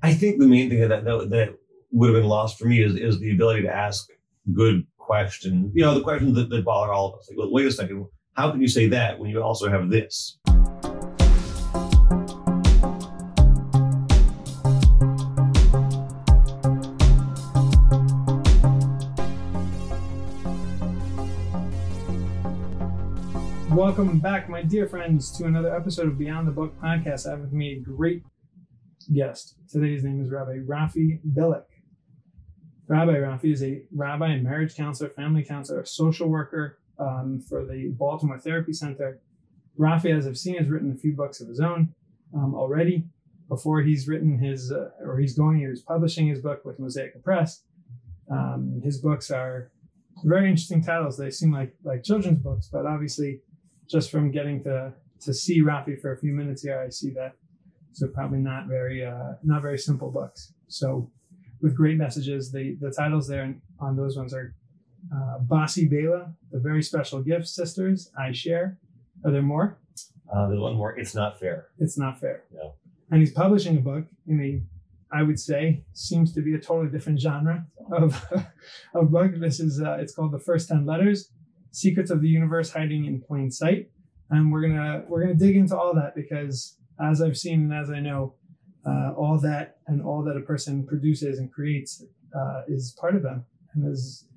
I think the main thing that that, that would have been lost for me is is the ability to ask good questions. You know, the questions that, that bother all of us. Like, well, wait a second, how can you say that when you also have this? Welcome back, my dear friends, to another episode of Beyond the Book podcast. I have with me a great guest. Today's name is Rabbi Rafi Bialik. Rabbi Rafi is a rabbi and marriage counselor, family counselor, social worker um, for the Baltimore Therapy Center. Rafi, as I've seen, has written a few books of his own um, already. Before he's written his, uh, or he's going, or he's publishing his book with Mosaica Press. Um, his books are very interesting titles. They seem like like children's books, but obviously just from getting to to see Rafi for a few minutes here, I see that so probably not very uh, not very simple books. So with great messages, the the titles there on those ones are uh, Bossy Bella, the very special gift sisters I share. Are there more? Uh, there's one more. It's not fair. It's not fair. Yeah. And he's publishing a book in a, I would say, seems to be a totally different genre of of book. This is uh, it's called the first ten letters secrets of the universe hiding in plain sight and we're gonna we're gonna dig into all that because as i've seen and as i know uh, all that and all that a person produces and creates uh, is part of them and is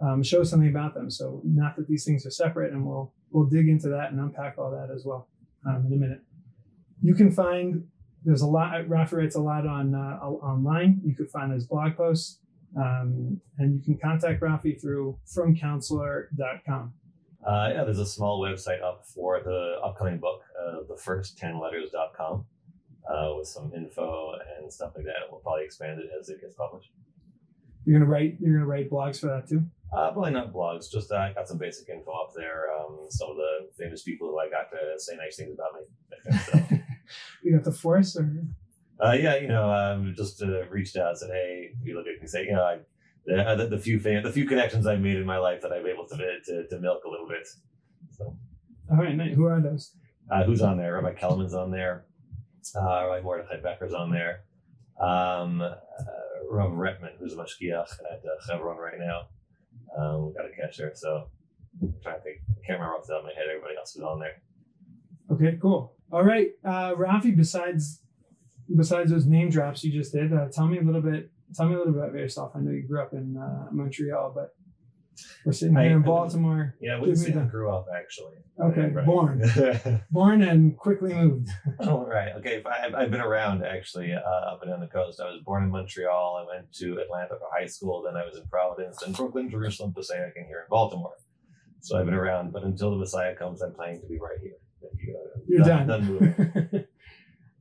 um, shows something about them. So not that these things are separate and we'll we'll dig into that and unpack all that as well um, in a minute. You can find there's a lot rafi writes a lot on uh, online. You could find his blog posts um, and you can contact Rafi through frumcounselor.com. Uh, yeah, there's a small website up for the upcoming book, uh, the first 10 letters.com, uh, with some info and stuff like that. We'll probably expand it as it gets published. You're gonna write. You're gonna write blogs for that too. Uh, probably not blogs. Just uh, I got some basic info up there. Um, some of the famous people who I got to say nice things about me. you got the force, or uh, yeah, you know, um, just uh, reached out, and said, "Hey, you look at me, say, you know, I, the, uh, the, the few fam- the few connections I made in my life that I'm able to to, to milk a little bit." So, all right, nice. who are those? Uh, who's on there? Rabbi Kelman's on there. Uh, Rabbi Mordechai Becker's on there. Um, uh, Retman, who's a mashgiach at uh, Chevron right now. Um, we got a catch there, so I'm trying to think. I can't remember off the top of my head. Everybody else is on there. Okay, cool. All right, uh, Rafi. Besides besides those name drops you just did, uh, tell me a little bit. Tell me a little bit about yourself. I know you grew up in uh, Montreal, but we're sitting here I, in Baltimore. Yeah, we say I grew up actually. Okay, right. born, born and quickly moved. oh, right. Okay, I've, I've been around actually uh, up and down the coast. I was born in Montreal. I went to Atlanta for high school. Then I was in Providence, and Brooklyn, Jerusalem, Passaic, and here in Baltimore. So I've been around, but until the Messiah comes, I'm planning to be right here. You're done. done, done moving.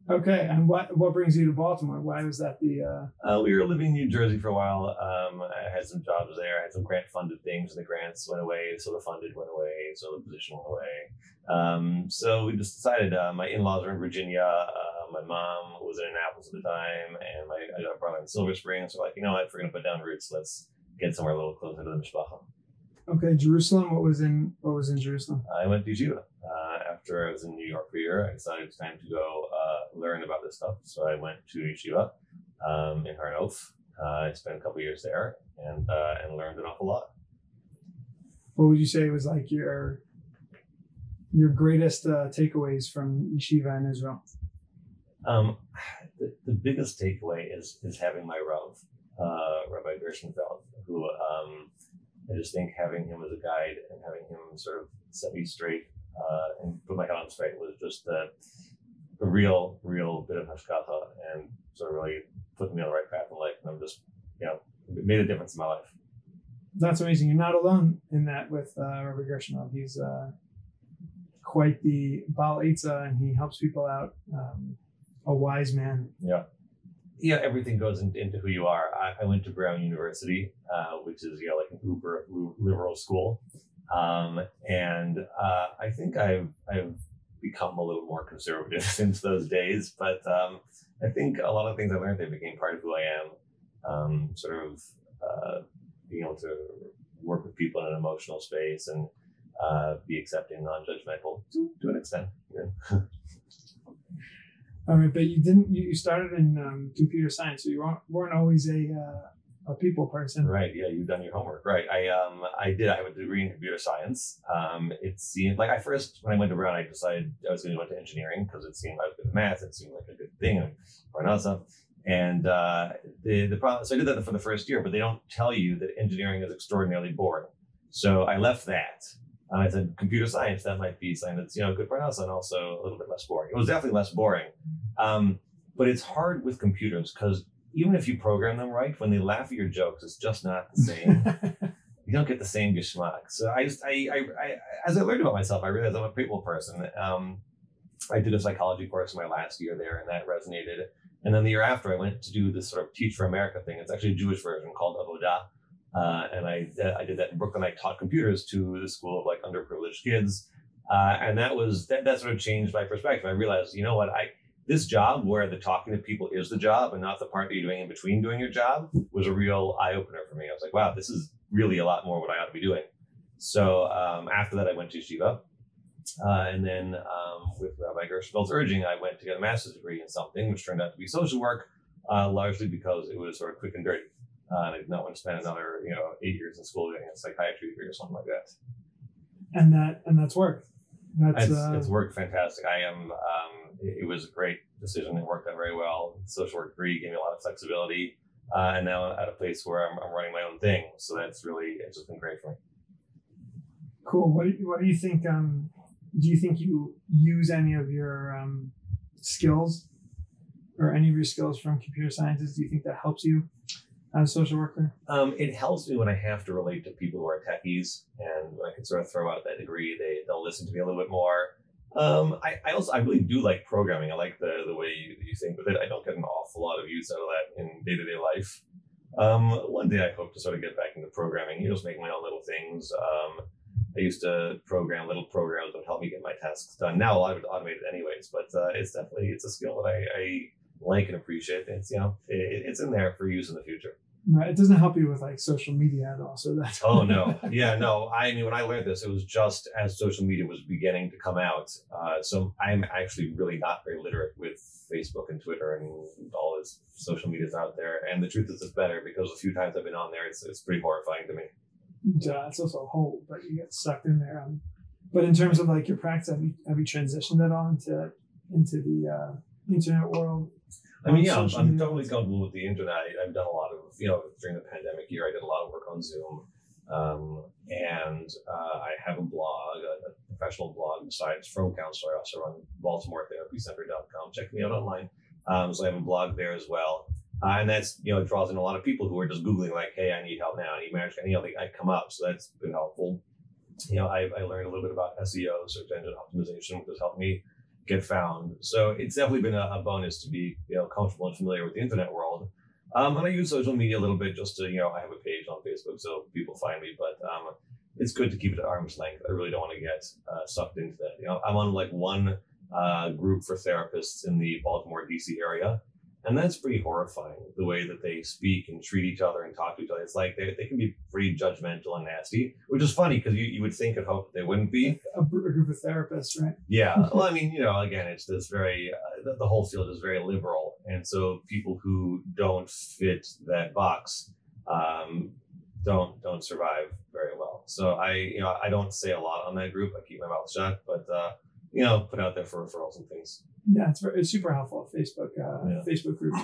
Okay, and what what brings you to Baltimore? Why was that the? Uh... Uh, we were living in New Jersey for a while. Um, I had some jobs there. I had some grant funded things, and the grants went away, so the funded went away, so the position went away. Um, so we just decided. Uh, my in laws are in Virginia. Uh, my mom was in Annapolis at the time, and my I got brother in Silver Spring. So like, you know what? If we're gonna put down roots, let's get somewhere a little closer to the mishpacha. Okay, Jerusalem. What was in what was in Jerusalem? I went to yeshiva. After I was in New York for a year, I decided it's time to go uh, learn about this stuff. So I went to yeshiva um, in Har Nof. Uh, I spent a couple years there and uh, and learned an awful lot. What would you say was like your your greatest uh, takeaways from yeshiva in Israel? Um, the, the biggest takeaway is is having my Rav, uh, Rabbi Gershenfeld, who um, I just think having him as a guide and having him sort of set me straight uh, and put my head on straight was just a, a real, real bit of hashkafa and sort of really put me on the right path in life. And I'm just, you know, it made a difference in my life. That's amazing. You're not alone in that with uh, Gershenfeld. He's uh, quite the Baal Eitzah, and he helps people out. Um, a wise man. Yeah yeah, everything goes in, into who you are. I, I went to Brown University, uh, which is you know like an uber liberal school, um, and uh, I think I've I've become a little more conservative since those days. But um, I think a lot of things I learned they became part of who I am. Um, sort of uh, being able to work with people in an emotional space and uh, be accepting, non-judgmental to, to an extent. Yeah. All right, but you didn't. You, started in um, computer science, so you weren't, weren't always a uh, a people person. Right. Yeah, you've done your homework. Right. I um I did. I have a degree in computer science. Um, it seemed like I first when I went to Brown, I decided I was going to go into engineering because it seemed I was good at math. It seemed like a good thing and Parnassa. And uh, the the problem. So I did that for the first year, but they don't tell you that engineering is extraordinarily boring. So I left that. And I said computer science. That might be something that's you know good for us and also a little bit less boring. It was definitely less boring. Um, but it's hard with computers because even if you program them right, when they laugh at your jokes, it's just not the same. you don't get the same geschmack. So I just, I, I, I, as I learned about myself, I realized I'm a people person. Um, I did a psychology course my last year there, and that resonated. And then the year after, I went to do this sort of Teach for America thing. It's actually a Jewish version called Avodah. Uh, and I, I did that in Brooklyn. I taught computers to the school of like underprivileged kids. Uh, and that was, that, that sort of changed my perspective. I realized, you know what, I, this job where the talking to people is the job and not the part that you're doing in between doing your job was a real eye opener for me. I was like, wow, this is really a lot more what I ought to be doing. So um, after that, I went to Yeshiva. Uh, and then um, with Rabbi Gershenfeld's urging, I went to get a master's degree in something, which turned out to be social work, uh, largely because it was sort of quick and dirty. Uh, and I did not want to spend another, you know, eight years in school getting a psychiatry degree or something like that. And that and that's work. That's It's, uh, it's worked fantastic. I am. Um, it, it was a great decision. It worked out very well. Social work degree gave me a lot of flexibility, uh, and now I'm at a place where I'm, I'm running my own thing. So that's really it's just been great for me. cool. What do you, what do you think? Um, do you think you use any of your um, skills or any of your skills from computer sciences? Do you think that helps you as a social worker? Um, it helps me when I have to relate to people who are techies, and when I can sort of throw out that degree, they they'll listen to me a little bit more. Um, I, I also I really do like programming. I like the the way you, you think with it. I don't get an awful lot of use out of that in day to day life. Um, one day I hope to sort of get back into programming. You just make my own little things. Um, I used to program little programs that would help me get my tasks done. Now a lot of it's automated anyways, but uh, it's definitely it's a skill that I, I like and appreciate. It's you know it, it's in there for use in the future. Right. It doesn't help you with like social media at all. So that's Oh no, yeah, no. I mean, when I learned this, it was just as social media was beginning to come out. Uh, so I'm actually really not very literate with Facebook and Twitter and all this social media's out there. And the truth is, it's better because a few times I've been on there, it's it's pretty horrifying to me. Yeah, it's also a hole, but you get sucked in there. Um, but in terms of like your practice, have you have you transitioned at all into into the uh, internet world? I mean, yeah, I'm, I'm totally comfortable with the internet. I, I've done a lot of, you know, during the pandemic year, I did a lot of work on Zoom. Um, and uh, I have a blog, a, a professional blog besides Frum Counselor. I also run BaltimoreTherapyCenter.com. Check me out online. Um, so I have a blog there as well. Uh, and that's, you know, it draws in a lot of people who are just Googling, like, hey, I need help now. I need marriage. I need help. I come up. So that's been helpful. You know, I, I learned a little bit about SEO, search engine optimization, which has helped me get found. So it's definitely been a, a bonus to be, you know, comfortable and familiar with the internet world. Um, and I use social media a little bit just to, you know, I have a page on Facebook so people find me, but um, it's good to keep it at arm's length. I really don't want to get uh, sucked into that. You know, I'm on like one uh, group for therapists in the Baltimore, DC area. And that's pretty horrifying the way that they speak and treat each other and talk to each other. It's like they, they can be pretty judgmental and nasty, which is funny because you, you would think and hope they wouldn't be. A, group of therapists, right? Yeah. Well, I mean, you know, again, it's this very, uh, the, the whole field is very liberal. And so people who don't fit that box um, don't don't survive very well. So I, you know, I don't say a lot on that group. I keep my mouth shut, but, uh, you know, put out there for referrals and things. Yeah, it's, very, it's super helpful. Facebook, uh, Yeah. Facebook group.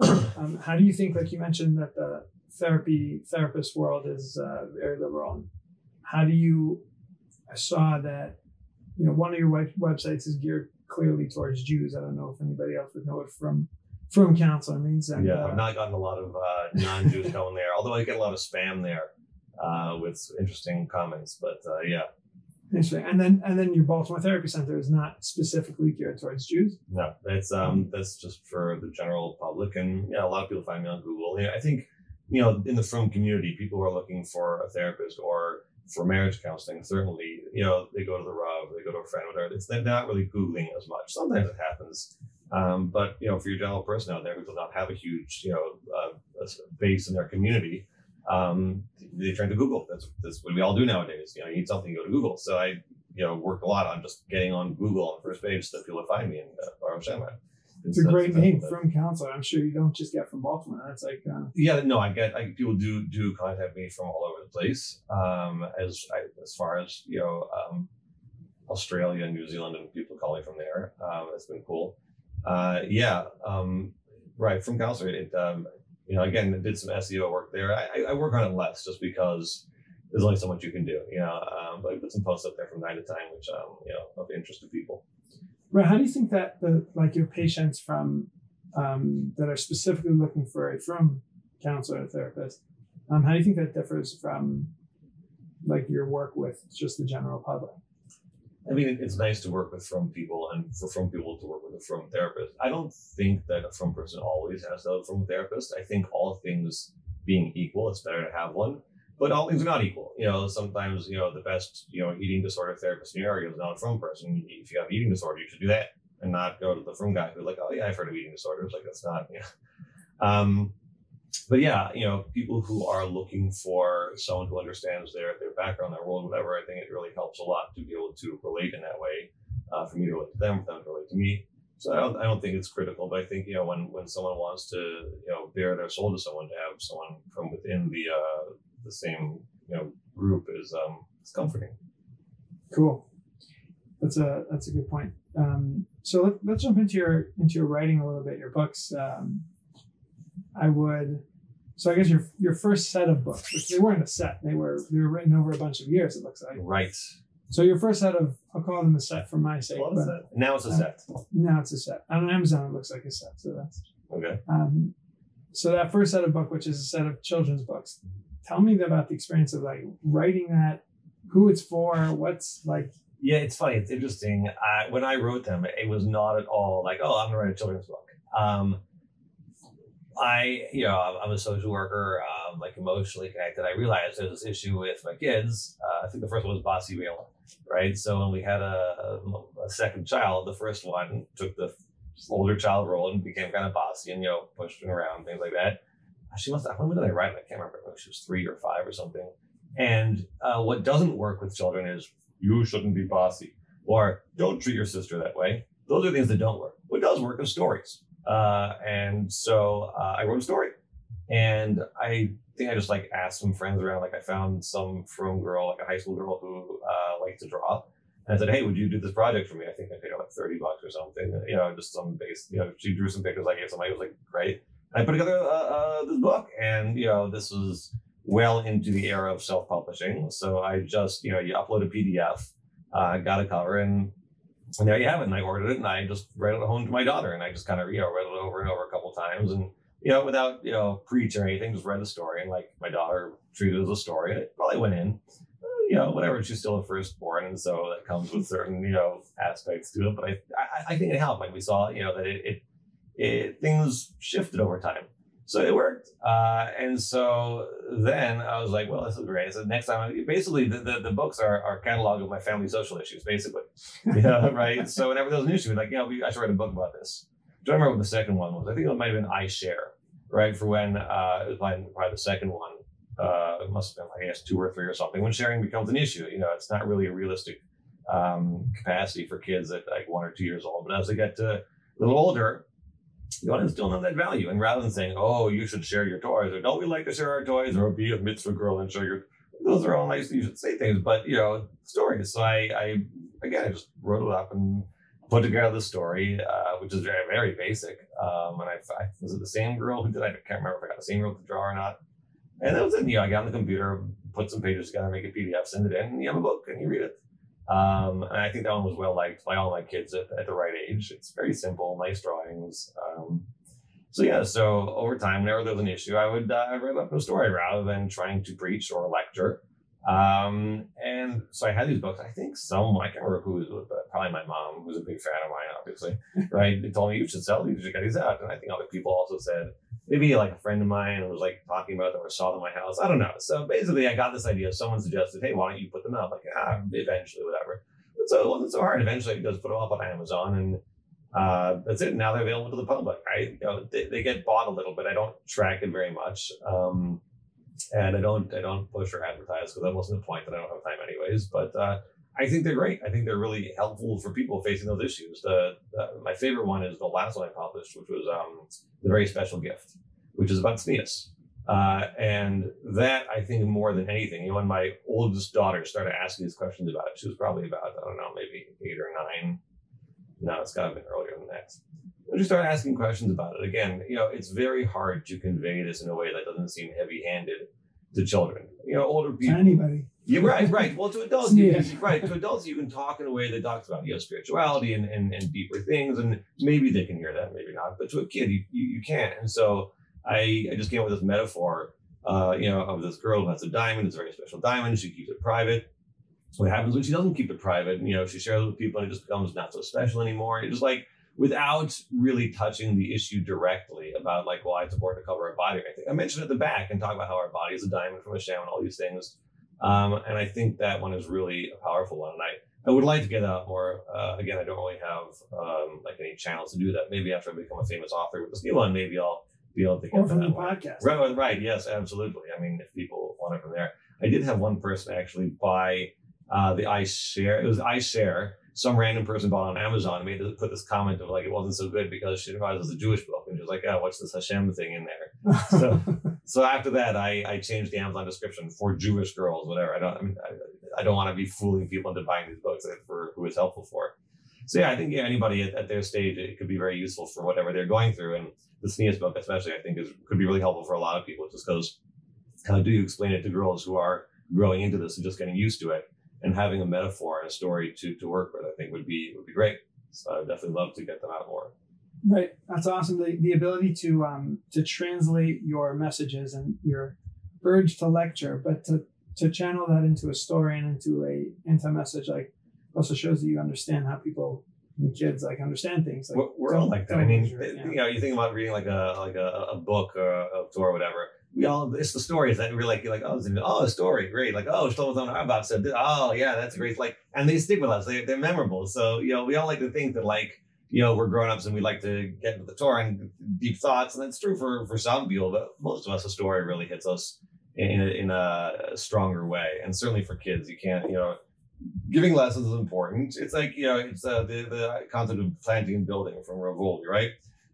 um, how do you think? Like you mentioned that the therapy therapist world is uh, very liberal. How do you? I saw that you know one of your web- websites is geared clearly towards Jews. I don't know if anybody else would know it from from means. And, yeah, uh, I've not gotten a lot of uh, non-Jews going there, although I get a lot of spam there uh, with interesting comments. But uh, yeah, Interesting. And then and then your Baltimore Therapy Center is not specifically geared towards Jews. no, that's um, that's just for the general public, and yeah, a lot of people find me on Google. I think you know in the Frum community, people who are looking for a therapist or for marriage counseling, certainly, you know, they go to the Rav, they go to a friend, whatever. It's they're not really googling as much. Sometimes it happens, um, but you know, for your general person out there who does not have a huge, you know, uh, base in their community, um, they turn to Google. That's that's what we all do nowadays. You know, you need something, you go to Google. So I, you know, worked a lot on just getting on Google on the first page so people would find me and uh, Baruch Hashem, It's a great name from council. I'm sure you don't just get from Baltimore. That's like uh, yeah, no, I get. I people do do contact me from all over the place. Um, as I, as far as you know, um, Australia, New Zealand, and people calling from there. Um, it's been cool. Uh, yeah, um, right Frum Counselor. It um, you know, again, did some SEO work there. I, I work on it less just because there's only so much you can do. You know, um, but I put some posts up there from time to time, which um, you know, of interest to people. Right. How do you think that the like your patients from um, that are specifically looking for a frum counselor or therapist, um, how do you think that differs from like your work with just the general public? I mean, it's nice to work with frum people and for frum people to work with a frum therapist. I don't think that a frum person always has to have a frum therapist. I think all things being equal, it's better to have one. But all things are not equal. You know, sometimes, you know, the best, you know, eating disorder therapist in your area is not a frum person. If you have eating disorder, you should do that and not go to the frum guy who's like, oh yeah, I've heard of eating disorders. Like that's not, you know. Um, but yeah, you know, people who are looking for someone who understands their their background, their world, whatever, I think it really helps a lot to be able to relate in that way. Uh, for me to relate to them, for them to relate to me. So I don't, I don't think it's critical, but I think you know when when someone wants to you know bare their soul to someone, to have someone from within the uh, the same you know group is um is comforting. Cool. That's a that's a good point. Um, so let, let's jump into your into your writing a little bit. Your books. Um, I would. So I guess your your first set of books, which they weren't a set, they were they were written over a bunch of years. It looks like. Right. So your first set of I'll call them a set for my sake. But, now it's a uh, set. Now it's a set. On Amazon, it looks like a set. So that's okay. Um, so that first set of book, which is a set of children's books, tell me about the experience of like writing that, who it's for, what's like. Yeah, it's funny. It's interesting. Uh, when I wrote them, it was not at all like, oh, I'm gonna write a children's book. Um, I, you know, I'm a social worker, um, like emotionally connected. I realized there's this issue with my kids. Uh, I think the first one was bossy Valen, right? So when we had a, a, second child, the first one took the older child role and became kind of bossy and, you know, pushed around, things like that. She must have, when did I write I can't remember. She was three or five or something. And uh, what doesn't work with children is you shouldn't be bossy or don't treat your sister that way. Those are things that don't work. What does work is stories uh, and so uh, I wrote a story. And I think I just like asked some friends around. Like I found some frum girl, like a high school girl who uh, liked to draw. And I said, hey, would you do this project for me? I think I paid her like 30 bucks or something. You know, just some base, you know, she drew some pictures. I gave somebody, it was like, great. And I put together uh, uh, this book. And, you know, this was well into the era of self publishing. So I just, you know, you upload a PDF, uh, got a cover, and and there you have it. And I ordered it and I just read it home to my daughter and I just kind of, you know, read it over and over a couple times and, you know, without, you know, preach or anything, just read the story. And like my daughter treated it as a story and it probably went in, uh, you know, whatever. She's still a firstborn. And so that comes with certain, you know, aspects to it. But I, I, I think it helped. Like we saw, you know, that it, it, it things shifted over time. So it worked. Uh, and so then I was like, well, this is great. So next time, basically, the, the, the, books are, are catalog of my family social issues, basically. Right? So whenever there there's an issue, like, you know, I should write a book about this. Do I remember what the second one was? I think it might have been I Share, right? For when uh, it was probably, probably the second one. Uh, it must have been, I guess, two or three or something. When sharing becomes an issue, you know, it's not really a realistic um, capacity for kids at like one or two years old. But as they get to a little older, you want to instill them that value. And rather than saying, oh, you should share your toys, or don't we like to share our toys, or be a mitzvah girl and share your those are all nice. You should say things, but you know, stories. So I, I again, I just wrote it up and put together the story, uh, which is very, very basic. Um, and I, I, was it the same girl who did. I can't remember if I got the same girl to draw or not. And that was it. You know, I got on the computer, put some pages together, make a PDF, send it in, and you have a book and you read it. Um, and I think that one was well liked by all my kids at, at the right age. It's very simple, nice drawings. Um, so yeah, so over time, whenever there was an issue, I would uh, write up a story rather than trying to preach or lecture. Um, and so I had these books. I think some I can't remember who was with, but probably my mom, who's a big fan of mine, obviously. right? They told me you should sell these, you should get these out. And I think other people also said maybe like a friend of mine was like talking about them or saw them in my house. I don't know. So basically, I got this idea. Someone suggested, hey, why don't you put them out? Like, ah, eventually, whatever. But so it wasn't so hard. Eventually, I just put them up on Amazon and. Uh, that's it. Now they're available to the public. Right? You know, they, they get bought a little bit. I don't track it very much. Um, and I don't I don't push or advertise because that wasn't the point that I don't have time anyways. But uh, I think they're great. I think they're really helpful for people facing those issues. The, the my favorite one is the last one I published, which was um, the very special gift, which is about tznius. Uh, and that I think more than anything, you know, when my oldest daughter started asking these questions about it, she was probably about I don't know, maybe eight or nine. No, it's got to been earlier than that. When she started asking questions about it again, you know, it's very hard to convey this in a way that doesn't seem heavy-handed to children. You know, older To people. anybody. Yeah, right, right. Well, to adults, you Yeah. right, to adults, you can talk in a way that talks about you know spirituality and, and, and deeper things, and maybe they can hear that, maybe not. But to a kid, you, you, you can't. And so I, I just came up with this metaphor, uh, you know, of this girl who has a diamond. It's a very special diamond. She keeps it private. What happens when she doesn't keep it private? You know, she shares it with people, and it just becomes not so special anymore. It's just like without really touching the issue directly about like, well, it's important to cover our body or anything. I mentioned at the back and talk about how our body is a diamond from Hashem and all these things. Um, and I think that one is really a powerful one. And I, I would like to get out more. Uh, again, I don't really have um, like any channels to do that. Maybe after I become a famous author with this new one, maybe I'll be able to get Or from the that one. podcast. Right, right. Yes, absolutely. I mean, if people want it from there, I did have one person actually buy uh, the I share. It was I share. Some random person bought on Amazon and made this, put this comment of like it wasn't so good because she realized it was a Jewish book and she was like, "Oh, what's this Hashem thing in there?" So- So after that, I, I changed the Amazon description for Jewish girls, whatever. I don't I mean I, I don't want to be fooling people into buying these books for who it's helpful for. So yeah, I think yeah, anybody at, at their stage it could be very useful for whatever they're going through, and the tznius book especially I think is could be really helpful for a lot of people just because how do you explain it to girls who are growing into this and just getting used to it and having a metaphor and a story to to work with I think would be would be great. So I would definitely love to get them out more. Right. That's awesome. The, the ability to um, to translate your messages and your urge to lecture, but to, to channel that into a story and into a into a message like also shows that you understand how people kids like understand things. Like we're, we're all like that. I mean, you know, you think about reading like a like a, a book or a tour or whatever. We all it's the stories that we're like you're like oh it's, oh a story great like oh Shlomo Carlebach said this. oh yeah that's great like and they stick with us they they're memorable so you know we all like to think that like you know we're grown ups and we like to get into the Torah and deep thoughts and that's true for for some people but most of us a story really hits us in a, in a stronger way and certainly for kids you can't you know giving lessons is important it's like you know it's uh, the the concept of planting and building from Rav Wolbe right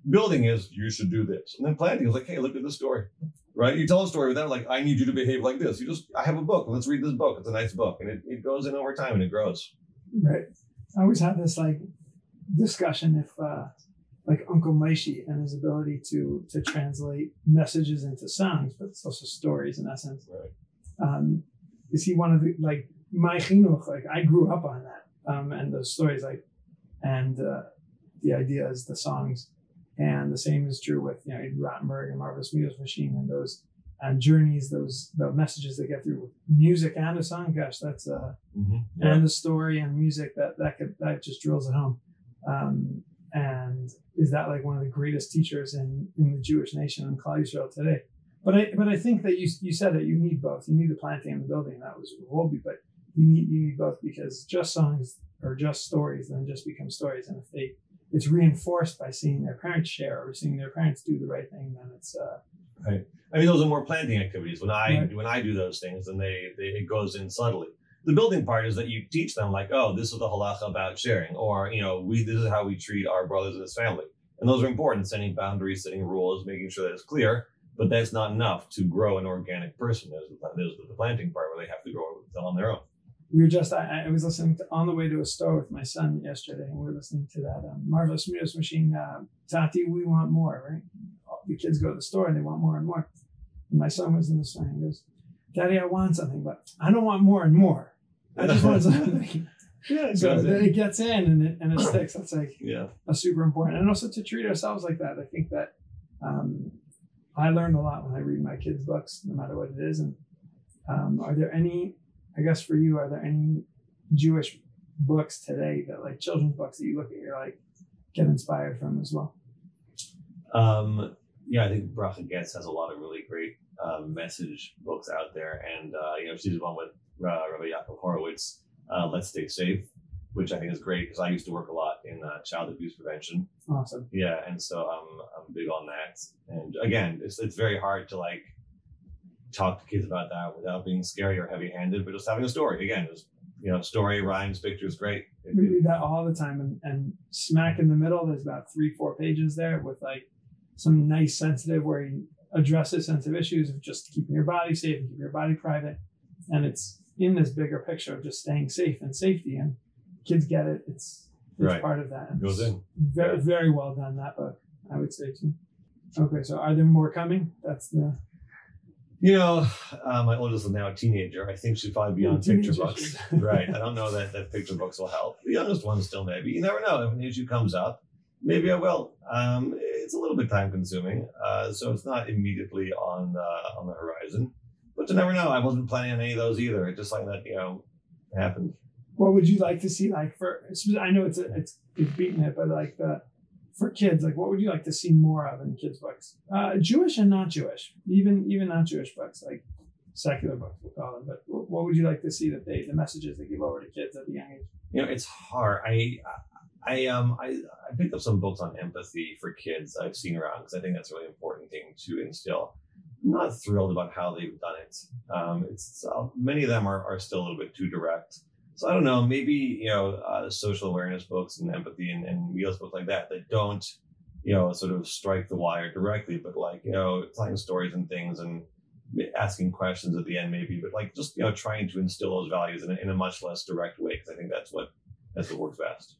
building is you should do this and then planting is like hey look at this story right? You tell a story without like i need you to behave like this. You just i have a book. Let's read this book. It's a nice book. And it, it goes in over time and it grows. Right. I always have this like discussion if uh like Uncle Moishy and his ability to to translate messages into songs, but it's also stories in essence. right. Um, is he one of the like my chinuch? Like I grew up on that, um, and those stories like, and uh, the idea is the songs, and the same is true with you know Ed Rottenberg and Marvelous Middos Machine and those and journeys, those the messages they get through with music and a song. Gosh, that's uh mm-hmm. and the story and music that that could that just drills it home. Um, and is that like one of the greatest teachers in in the Jewish nation and Klal Yisrael today? But I but I think that you you said that you need both. You need the planting and the building. That was Wolbe, but you need you need both because just songs or just stories then just become stories. And if they it's reinforced by seeing their parents share or seeing their parents do the right thing, then it's uh, I mean, those are more planting activities. When I Right. when I do those things, then they, they it goes in subtly. The building part is that you teach them like, oh, this is the halacha about sharing, or you know, we this is how we treat our brothers and this family, and those are important. Setting boundaries, setting rules, making sure that it's clear. But that's not enough to grow an organic person. There's the, there's the planting part where they have to grow on their own. We were just I, I was listening to on the way to a store with my son yesterday and we were listening to that um, Marvelous Middos Machine uh, tati we want more right? The kids go to the store and they want more and more. And my son was in the store and he goes daddy i want something but i don't want more and more. I just want something. Yeah, so then it gets in and it, and it sticks. That's like yeah. a super important and also to treat ourselves like that. I think that um, i learned a lot when i read my kids books no matter what it is and um, are there any i guess for you are there any jewish books today that like children's books that you look at you're like get inspired from as well Um, yeah, I think Bracha Goetz has a lot of really great um, message books out there, and uh, you know she's the one with uh, Rabbi Yaakov Horowitz, uh, "Let's Stay Safe," which I think is great because I used to work a lot in uh, child abuse prevention. awesome Yeah, and so I'm I'm big on that. And again, it's it's very hard to like talk to kids about that without being scary or heavy-handed, but just having a story. Again, just you know, story, rhymes, pictures, great. We read that all the time, and, and smack in the middle, there's about three, four pages there with like some nice sensitive where he addresses sensitive issues of just keeping your body safe and keeping your body private, and it's in this bigger picture of just staying safe and safety, and kids get it. It's it's Right. part of that. And Goes in. Very, very well done that book. I would say too. Okay, so are there more coming? That's the You know, uh, my oldest is now a teenager. I think she'd probably be on picture books. right. I don't know that, that picture books will help. The youngest one still maybe. You never know. If an issue comes up, maybe I will. Um, it's a little bit time consuming, uh, so it's not immediately on uh, on the horizon. But you never know. I wasn't planning on any of those either. It's just like that you know happened. what would you like to see like for I know it's a, it's it's beating it, but like the for kids, like what would you like to see more of in kids' books? Uh, Jewish and not Jewish, even even not Jewish books, like secular books we'll call them. But what would you like to see that they the messages they give over to kids at the young age? you know it's hard i i um i, I picked up some books on empathy for kids i've seen around because i think that's a really important thing to instill i'm not thrilled about how they've done it um it's uh, many of them are, are still a little bit too direct so i don't know maybe you know uh, social awareness books and empathy and, and meals books like that that don't you know sort of strike the wire directly but like you know telling stories and things and asking questions at the end maybe but like just you know trying to instill those values in a, in a much less direct way because i think that's what that's what works best.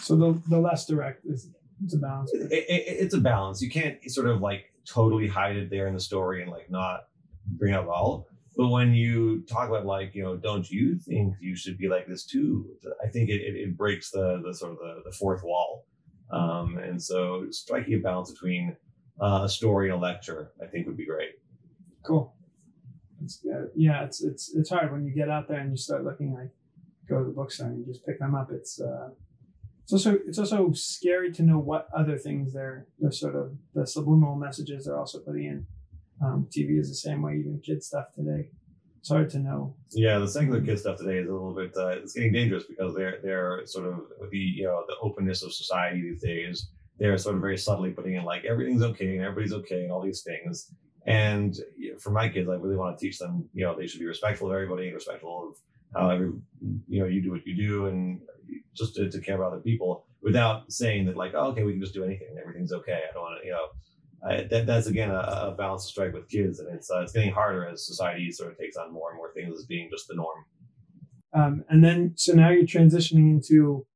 So the the less direct is it's a balance. it, it, it's a balance. You can't sort of like totally hide it there in the story and like not bring it up all but when you talk about like you know don't you think you should be like this too i think it, it, it breaks the the sort of the, the fourth wall um, and so striking a balance between uh, a story and a lecture i think would be great Cool. It's, yeah, yeah, it's it's it's hard when you get out there and you start looking like go to the bookstore and just pick them up. It's uh, it's also it's also scary to know what other things they're they're sort of the subliminal messages they're also putting in. Um, TV is the same way, even kid stuff today. It's hard to know. Yeah, the secular kid stuff today is a little bit uh, it's getting dangerous because they're they're sort of the you know the openness of society these days. They're sort of very subtly putting in like everything's okay and everybody's okay and all these things. And for my kids, I really want to teach them, you know, they should be respectful of everybody, and respectful of how every, you know, you do what you do, and just to, to care about other people without saying that like, oh, okay, we can just do anything, and everything's okay. I don't want to, you know, I, that, that's again a, a balance to strike with kids, and it's uh, it's getting harder as society sort of takes on more and more things as being just the norm. Um, and then so now you're transitioning into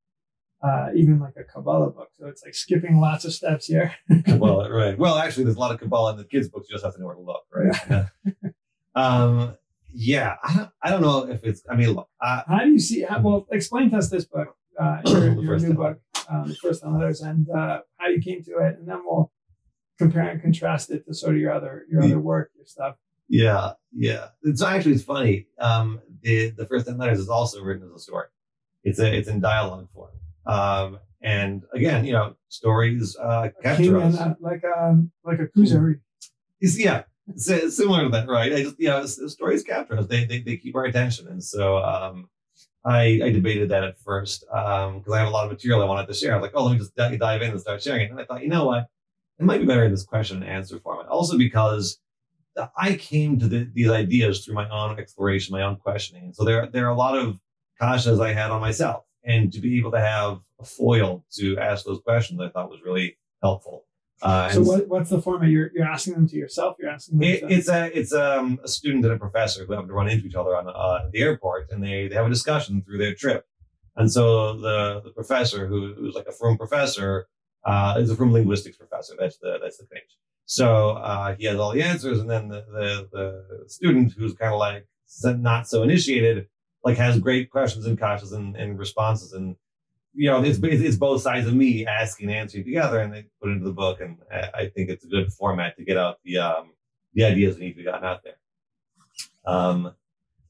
uh, even like a Kabbalah book. So it's like skipping lots of steps here. well, right. Well, actually, there's a lot of Kabbalah in the kids' books. You just have to know where to look, right? Yeah. um, yeah. I don't, I don't know if it's. I mean, look. I, How do you see? How, well, explain to us this book, uh, your, your new one. book, um, the first on letters, and uh, how you came to it, and then we'll compare and contrast it to sort of your other your other work, your stuff. yeah, yeah. It's actually it's funny. Um, the the first ten letters is also written as a story. It's a it's in dialogue form. Um, and again, you know, stories uh, capture us. like um like a kuzari. It's, yeah, similar to that, right? I just, you know, stories capture us. They, they, they keep our attention. And so, um, I, I debated that at first, um, cause I have a lot of material I wanted to share. I was like, oh, let me just di- dive in and start sharing it. And I thought, you know what? It might be better in this question and answer format. Also because I came to the, these ideas through my own exploration, my own questioning. And so there, there are a lot of kashas I had on myself and to be able to have a foil to ask those questions, I thought was really helpful. Uh, So what what's the format? You're you're asking them to yourself. You're asking them. it, to, it's a it's um, a student and a professor who happen to run into each other on uh, the airport, and they, they have a discussion through their trip. And so the the professor, who, who's like a frum professor, uh, is a frum linguistics professor. That's the that's the thing. So uh, he has all the answers, and then the the, the student, who's kind of like not so initiated, like has great questions and kashas and, and responses, and you know it's it's both sides of me asking and answering together, and they put it into the book, and I I think it's a good format to get out the um, the ideas that need to be gotten out there. Um,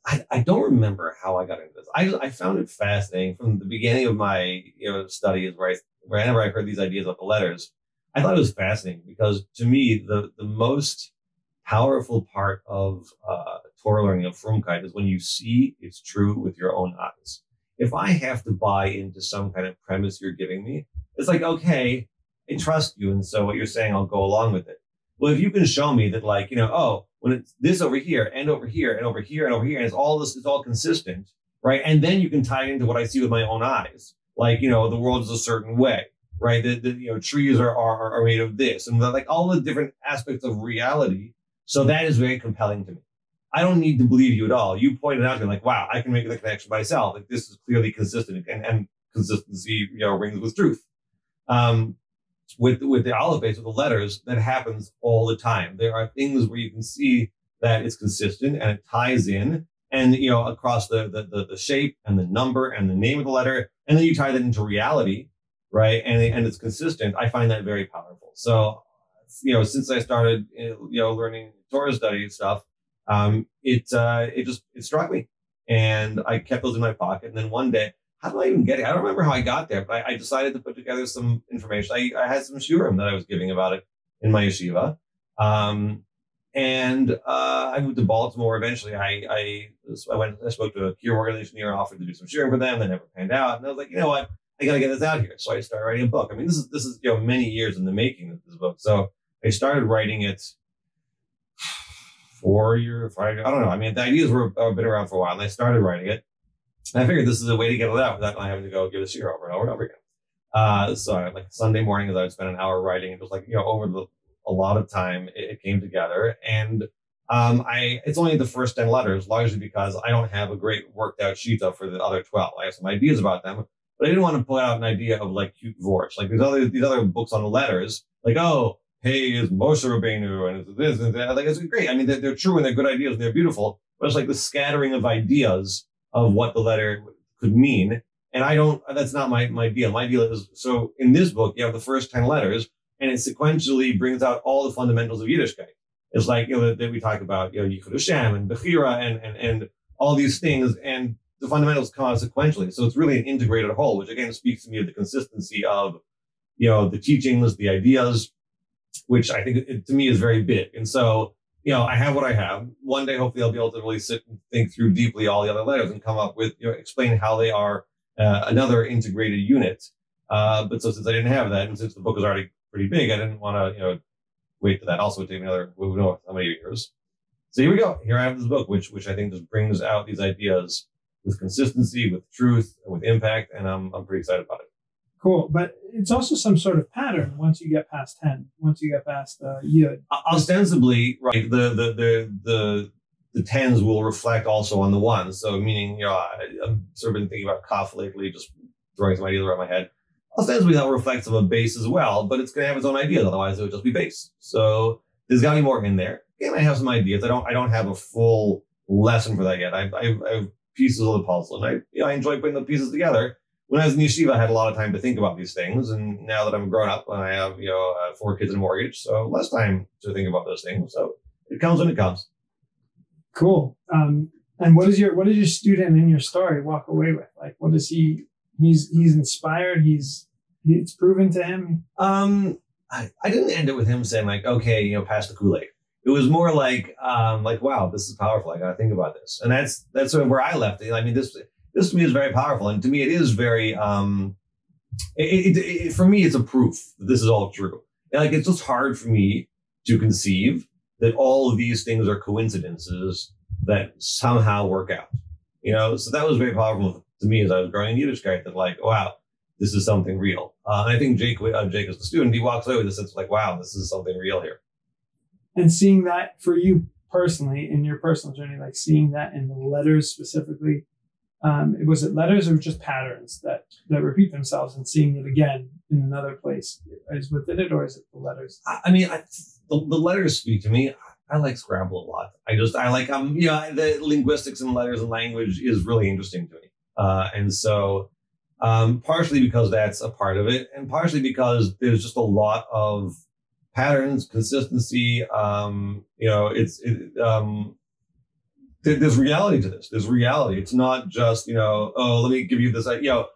I, I don't remember how I got into this. I, I found it fascinating from the beginning of my you know studies where I whenever I heard these ideas about the letters, I thought it was fascinating because to me the the most powerful part of uh, Torah learning of Frumkeit is when you see it's true with your own eyes. If I have to buy into some kind of premise you're giving me, it's like okay, I trust you, and so what you're saying, I'll go along with it. Well, if you can show me that, like you know, oh, when it's this over here and over here and over here and over here, and it's all this, it's all consistent, right? And then you can tie into what I see with my own eyes. Like, you know, the world is a certain way, right? The you know, trees are, are, are made of this and like all the different aspects of reality. So that is very compelling to me. I don't need to believe you at all. You pointed out to me like, wow, I can make the connection myself. Like this is clearly consistent and, and consistency, you know, rings with truth. Um, with with the base with the letters that happens all the time. There are things where you can see that it's consistent and it ties in, and you know across the the the, the shape and the number and the name of the letter, and then you tie that into reality, right? And and it's consistent. I find that very powerful. So, you know, since I started you know learning Torah study stuff, um, it uh, it just it struck me, and I kept those in my pocket. And then one day how did I even get it? I don't remember how I got there, but I, I decided to put together some information. I, I, had some shiurim that I was giving about it in my yeshiva. Um, and uh, I moved to Baltimore. Eventually, I, I, I went. I spoke to a kibbutz organization here, offered to do some shiurim for them. They never panned out, and I was like, you know what? I got to get this out here. So I started writing a book. I mean, this is this is you know many years in the making of this book. So I started writing it four years, five. I don't know. I mean, the ideas were uh, been around for a while, and I started writing it. And I figured this is a way to get it out without having to go give a shiur over and over and over again. Uh, so like Sunday mornings, I would spend an hour writing. It was like, you know, over the, a lot of time, it, it came together. And um, I, it's only the first 10 letters, largely because I don't have a great worked out sheet up for the other 12. I have some ideas about them, but I didn't want to put out an idea of like cute vorts. Like these other, these other books on the letters, like, oh, hey, is Moshe Rabbeinu and it's this and that. Like, it's great. I mean, they're, they're true and they're good ideas and they're beautiful, but it's like the scattering of ideas of what the letter could mean. And I don't, that's not my, my deal. My deal is, so in this book, you have the first 10 letters and it sequentially brings out all the fundamentals of Yiddishkeit. It's like, you know, that we talk about, you know, Yichud Hashem and Bechira and, and, and all these things. And the fundamentals come out sequentially. So it's really an integrated whole, which again speaks to me of the consistency of, you know, the teachings, the ideas, which I think it, to me is very big. And so you know, I have what I have. One day, hopefully, I'll be able to really sit and think through deeply all the other letters and come up with, you know, explain how they are uh, another integrated unit. Uh, but so since I didn't have that, and since the book was already pretty big, I didn't want to, you know, wait for that. Also, would take another, who knows how many years. So here we go. Here I have this book, which which I think just brings out these ideas with consistency, with truth, with impact, and I'm I'm pretty excited about it. Cool, but it's also some sort of pattern once you get past ten. Once you get past uh, yud. Ostensibly, right? The the the the the tens will reflect also on the ones. So meaning, you know, I, have sort of been thinking about kaf lately, just throwing some ideas around my head. Ostensibly, that reflects on a beis as well, but it's going to have its own ideas. Otherwise, it would just be beis. So there's got to be more in there. Again, I have some ideas. I don't I don't have a full lesson for that yet. I, I, I have pieces of the puzzle, and I you know, I enjoy putting the pieces together when I was in yeshiva, I had a lot of time to think about these things. And now that I'm grown up and I have, you know, uh, four kids and a mortgage, so less time to think about those things. So it comes when it comes. Cool. Um, and what is your what does your student in your story walk away with? Like, what does he? He's he's inspired. He's it's proven to him. Um, I, I didn't end it with him saying like, okay, you know, pass the Kool Aid. It was more like, um, like, wow, this is powerful. I got to think about this, and that's that's sort of where I left it. I mean, this this to me is very powerful, and to me it is very. Um, it, it, it, for me, it's a proof that this is all true. And like it's just hard for me to conceive that all of these things are coincidences that somehow work out. You know, so that was very powerful to me as I was growing in Yiddishkeit. That like, wow, this is something real. Uh, and I think Jake, uh, Jake as the student, he walks away with a sense of like, wow, this is something real here. And seeing that for you personally in your personal journey, like seeing that in the letters specifically, um, was it letters or just patterns that that repeat themselves and seeing it again in another place is within it or is it the letters? I mean I, the, the letters speak to me. I like scrabble a lot. I just i like um you know the linguistics and letters and language is really interesting to me. Uh, and so um, partially because that's a part of it and partially because there's just a lot of patterns consistency um, you know it's it, um, there's reality to this. There's reality. It's not just, you know, oh, let me give you this. You know,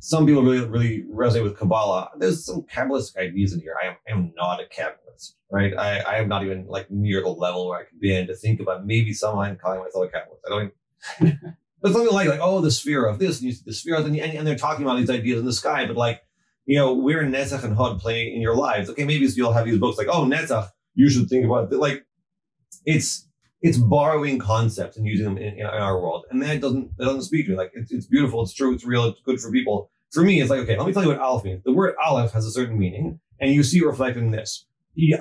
some people really, really resonate with Kabbalah. There's some Kabbalistic ideas in here. I am, I am not a Kabbalist, right? I, I am not even like near the level where I be in to think about maybe someone calling myself a Kabbalist. I don't even, but something like, like, oh, the sphere of this and the sphere of, and, and they're talking about these ideas in the sky, but like, you know, where Netzach and Hod play in your lives. Okay, maybe you'll have these books like, oh, Netzach, you should think about it. Like, it's, it's borrowing concepts and using them in, in our world, and that doesn't that doesn't speak to me. Like it's, it's beautiful, it's true, it's real, it's good for people. For me, it's like okay, let me tell you what aleph means. The word aleph has a certain meaning, and you see it reflected in this.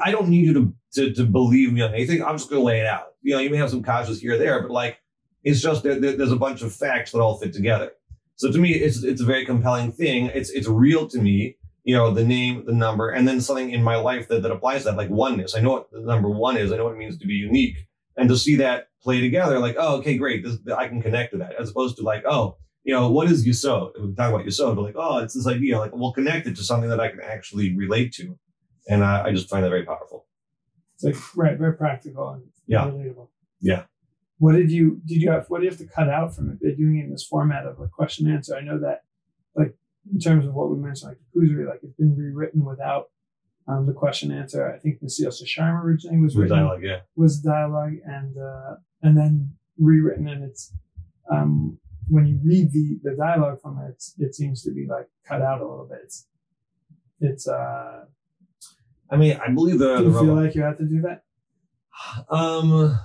I don't need you to, to, to believe me on anything. I'm just going to lay it out. You know, you may have some causes here or there, but like it's just there, there's a bunch of facts that all fit together. So to me, it's it's a very compelling thing. It's it's real to me. You know, the name, the number, and then something in my life that, that applies to that, like oneness. I know what the number one is. I know what it means to be unique, and to see that play together, like, oh, okay, great. This, I can connect to that, as opposed to like, oh, you know, what is Yesod? We talk about Yesod, but like, oh, it's this idea. Like, we'll connect it to something that I can actually relate to, and I, I just find that very powerful. It's like right, very practical and Yeah. relatable. Yeah. What did you did you have? What do you have to cut out from it? They're doing it in this format of a question answer. I know that, like in terms of what we mentioned, like the Kuzari, like it's been rewritten without um, the question answer. I think Mesillas Yesharim originally was written dialogue, yeah. was dialogue and uh, and then rewritten and it's um, when you read the the dialogue from it it seems to be like cut out a little bit it's it's uh I mean, I believe the, do the you feel like you have to do that Um,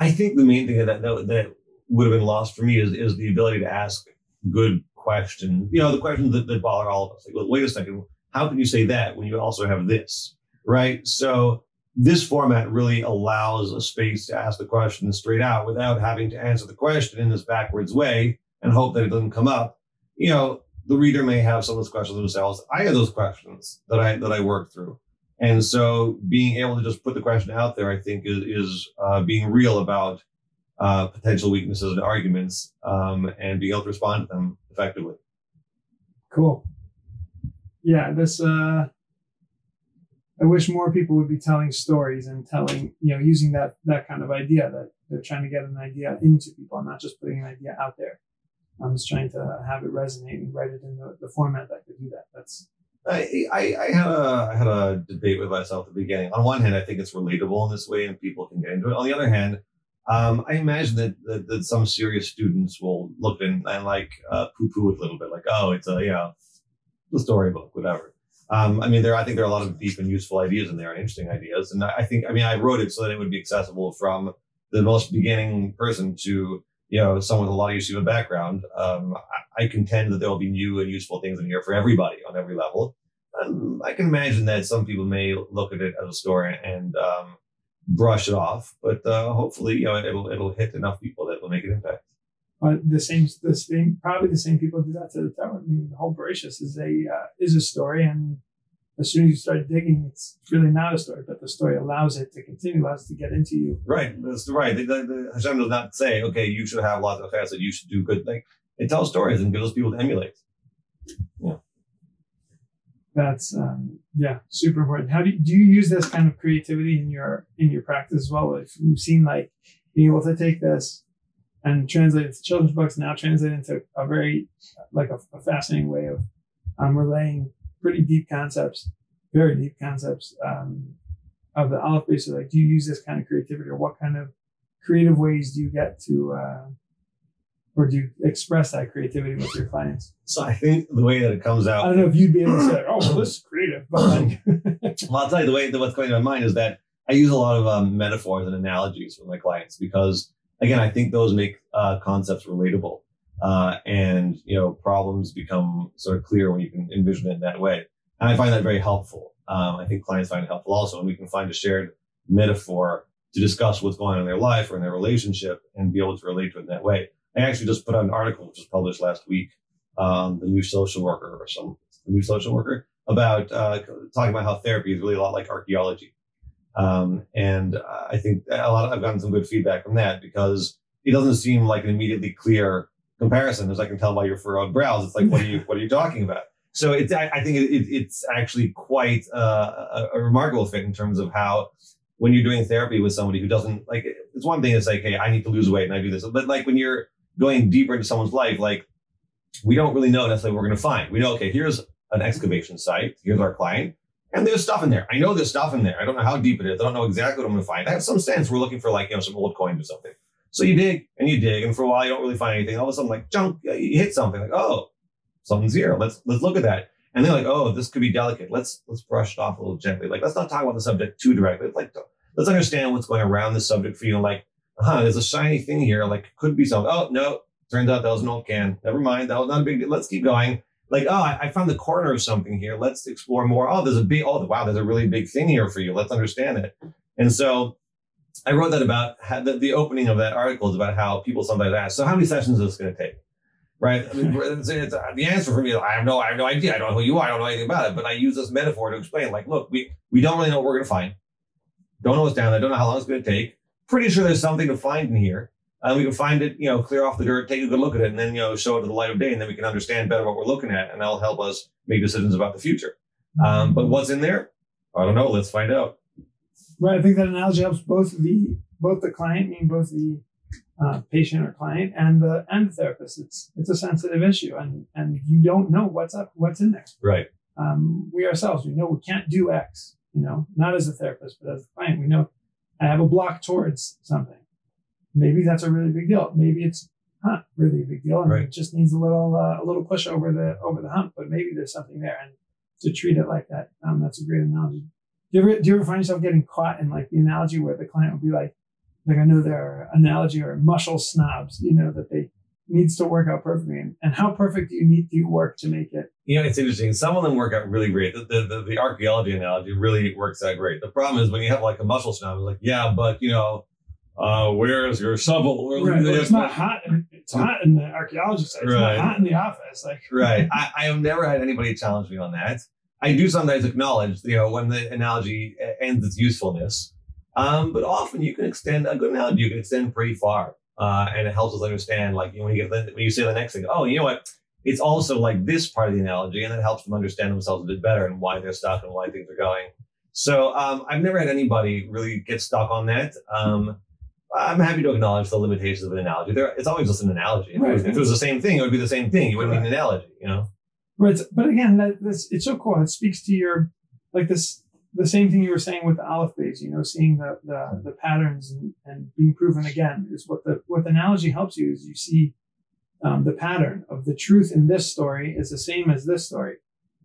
I think the main thing that, that that would have been lost for me is is the ability to ask good questions. You know, the questions that, that bother all of us. Like, well, wait a second, how can you say that when you also have this, right? So this format really allows a space to ask the question straight out without having to answer the question in this backwards way and hope that it doesn't come up. You know, the reader may have some of those questions themselves. I have those questions that I that I work through. And so being able to just put the question out there, I think, is, is uh, being real about uh, potential weaknesses and arguments um, and being able to respond to them effectively. cool yeah this uh i wish more people would be telling stories and telling you know using that that kind of idea that they're trying to get an idea into people and not just putting an idea out there i'm just trying to have it resonate and write it in the, the format that could do that that's I, I, I had a I had a debate with myself at the beginning. On one hand, I think it's relatable in this way and people can get into it. On the other hand, um, I imagine that, that that some serious students will look and, and like uh, poo-poo it a little bit, like, oh, it's a you know, the storybook, whatever. Um, I mean, there I think there are a lot of deep and useful ideas in there and interesting ideas. And I think I mean I wrote it so that it would be accessible from the most beginning person to you know someone with a lot of Yeshiva background. Um, I, I contend that there will be new and useful things in here for everybody on every level. Um, I can imagine that some people may look at it as a story and um, brush it off, but uh, hopefully, you know, it'll it'll hit enough people that will make an impact. But the same, the same, probably the same people do that to the Torah. I mean, the whole Bereshit is a uh, is a story, and as soon as you start digging, it's really not a story. But the story allows it to continue, allows it to get into you. Right, that's right. The, the, the Hashem does not say, okay, you should have lots of chesed, you should do good things. It tells stories and gives people to emulate. Yeah, that's um, yeah, super important. How do you, do you use this kind of creativity in your in your practice as well? If we've seen like being able to take this and translate children's books, now translate into a very like a, a fascinating way of um, relaying pretty deep concepts, very deep concepts um, of the Aleph beis. So like, do you use this kind of creativity, or what kind of creative ways do you get to, uh, or do you express that creativity with your clients? So I think the way that it comes out, I don't know if you'd be able to say, "Oh, well, this is creative," but like, well, I'll tell you the way that what's going to my mind is that I use a lot of um, metaphors and analogies with my clients because, again, I think those make uh, concepts relatable, uh, and you know, problems become sort of clear when you can envision it in that way. And I find that very helpful. Um, I think clients find it helpful also, and we can find a shared metaphor to discuss what's going on in their life or in their relationship and be able to relate to it in that way. I actually just put out an article which was published last week, um, the new social worker or some new social worker about uh, talking about how therapy is really a lot like archaeology. Um, and I think a lot of, I've gotten some good feedback from that because it doesn't seem like an immediately clear comparison, as I can tell by your furrowed brows. It's like, what are you, what are you talking about? So it's, I, I think it, it, it's actually quite uh, a, a remarkable fit in terms of how when you're doing therapy with somebody who doesn't like, it's one thing to say, hey, I need to lose weight and I do this, but like when you're going deeper into someone's life, like we don't really know necessarily what we're going to find. We know, okay, here's an excavation site. Here's our client. And there's stuff in there. I know there's stuff in there. I don't know how deep it is. I don't know exactly what I'm going to find. I have some sense we're looking for like, you know, some old coins or something. So you dig and you dig, and for a while you don't really find anything. All of a sudden, like junk, you hit something. Like, oh, something's here. Let's let's look at that. And they're like, oh, this could be delicate. Let's let's brush it off a little gently. Like, let's not talk about the subject too directly. Like let's understand what's going around the subject for you. Like, huh, there's a shiny thing here. Like, could be something. Oh no, turns out that was an old can. Never mind, that was not a big deal. Let's keep going. Like, oh, I, I found the corner of something here. Let's explore more. Oh, there's a big. Oh, wow, there's a really big thing here for you. Let's understand it. And so I wrote that about the, the opening of that article is about how people sometimes ask, so how many sessions is this going to take? Right. I mean, it's, it's, uh, the answer for me is I have no, I have no idea. I don't know who you are. I don't know anything about it. But I use this metaphor to explain, like, look, we we don't really know what we're going to find. Don't know what's down there. Don't know how long it's going to take. Pretty sure there's something to find in here. And we can find it, you know, clear off the dirt, take a good look at it, and then you know show it to the light of day, and then we can understand better what we're looking at, and that'll help us make decisions about the future. Um, but what's in there? I don't know. Let's find out. Right. I think that analogy helps both the both the client, meaning both the uh, patient or client, and the and the therapist. It's it's a sensitive issue, and and you don't know what's up, what's in there. Right. Um, we ourselves, we know we can't do X. You know, not as a therapist, but as a client, we know I have a block towards something. Maybe that's a really big deal. Maybe it's not really a big deal, and right. it just needs a little uh, a little push over the over the hump. But maybe there's something there, and to treat it like that, um, that's a great analogy. Do you ever do you ever find yourself getting caught in like the analogy where the client would be like, like I know their analogy or muscle snobs, you know, that they needs to work out perfectly. And, and how perfect do you need to work to make it? You know, it's interesting. Some of them work out really great. The, the, the, the archaeology analogy really works out great. The problem is when you have like a muscle snob, it's like, yeah, but you know, uh, where's your shovel? Right. Well, it's not hot. It's hot in the archaeology site. It's right. not hot in the office. Like, right. I, I have never had anybody challenge me on that. I do sometimes acknowledge, you know, when the analogy ends its usefulness. Um, but often you can extend a good analogy. You can extend pretty far, uh, and it helps us understand. Like you know, when you get the, when you say the next thing, oh, you know what? It's also like this part of the analogy, and it helps them understand themselves a bit better and why they're stuck and why things are going. So um, I've never had anybody really get stuck on that. Um, I'm happy to acknowledge the limitations of an analogy. There, it's always just an analogy. If, right. it was, if, it was, the same thing, it would be the same thing. You wouldn't right. need an analogy, you know. Right. But again, that, this, it's so cool. It speaks to your like this the same thing you were saying with the aleph beis, you know, seeing the the, the patterns and, and, being proven again is what the what the analogy helps you is you see um, the pattern of the truth in this story is the same as this story,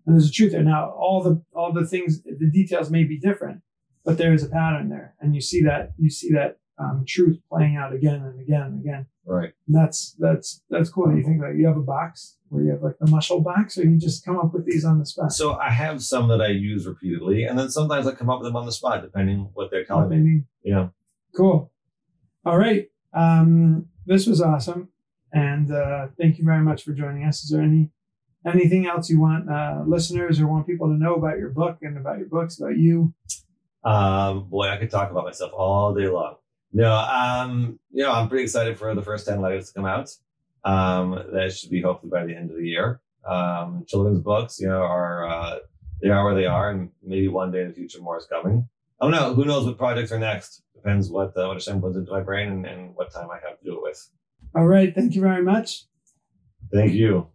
and there's a truth there. Now all the all the things the details may be different, but there is a pattern there, and you see that you see that um, truth playing out again and again and again. Right. And that's that's that's cool. You think that you have a box where you have like the muscle box, or you just come up with these on the spot. So I have some that I use repeatedly, and then sometimes I come up with them on the spot, depending what they're telling what me. Yeah. Cool. All right. Um, this was awesome, and uh, thank you very much for joining us. Is there any anything else you want uh, listeners or want people to know about your book and about your books, about you? Um, boy, I could talk about myself all day long. No, um, you know, I'm pretty excited for the first 10 letters to come out. Um, that should be hopefully by the end of the year. Um, children's books, you know, are, uh, they are where they are, and maybe one day in the future more is coming. I don't know. Who knows what projects are next? Depends what, uh, what Hashem puts into my brain and, and what time I have to do it with. All right. Thank you very much. Thank you.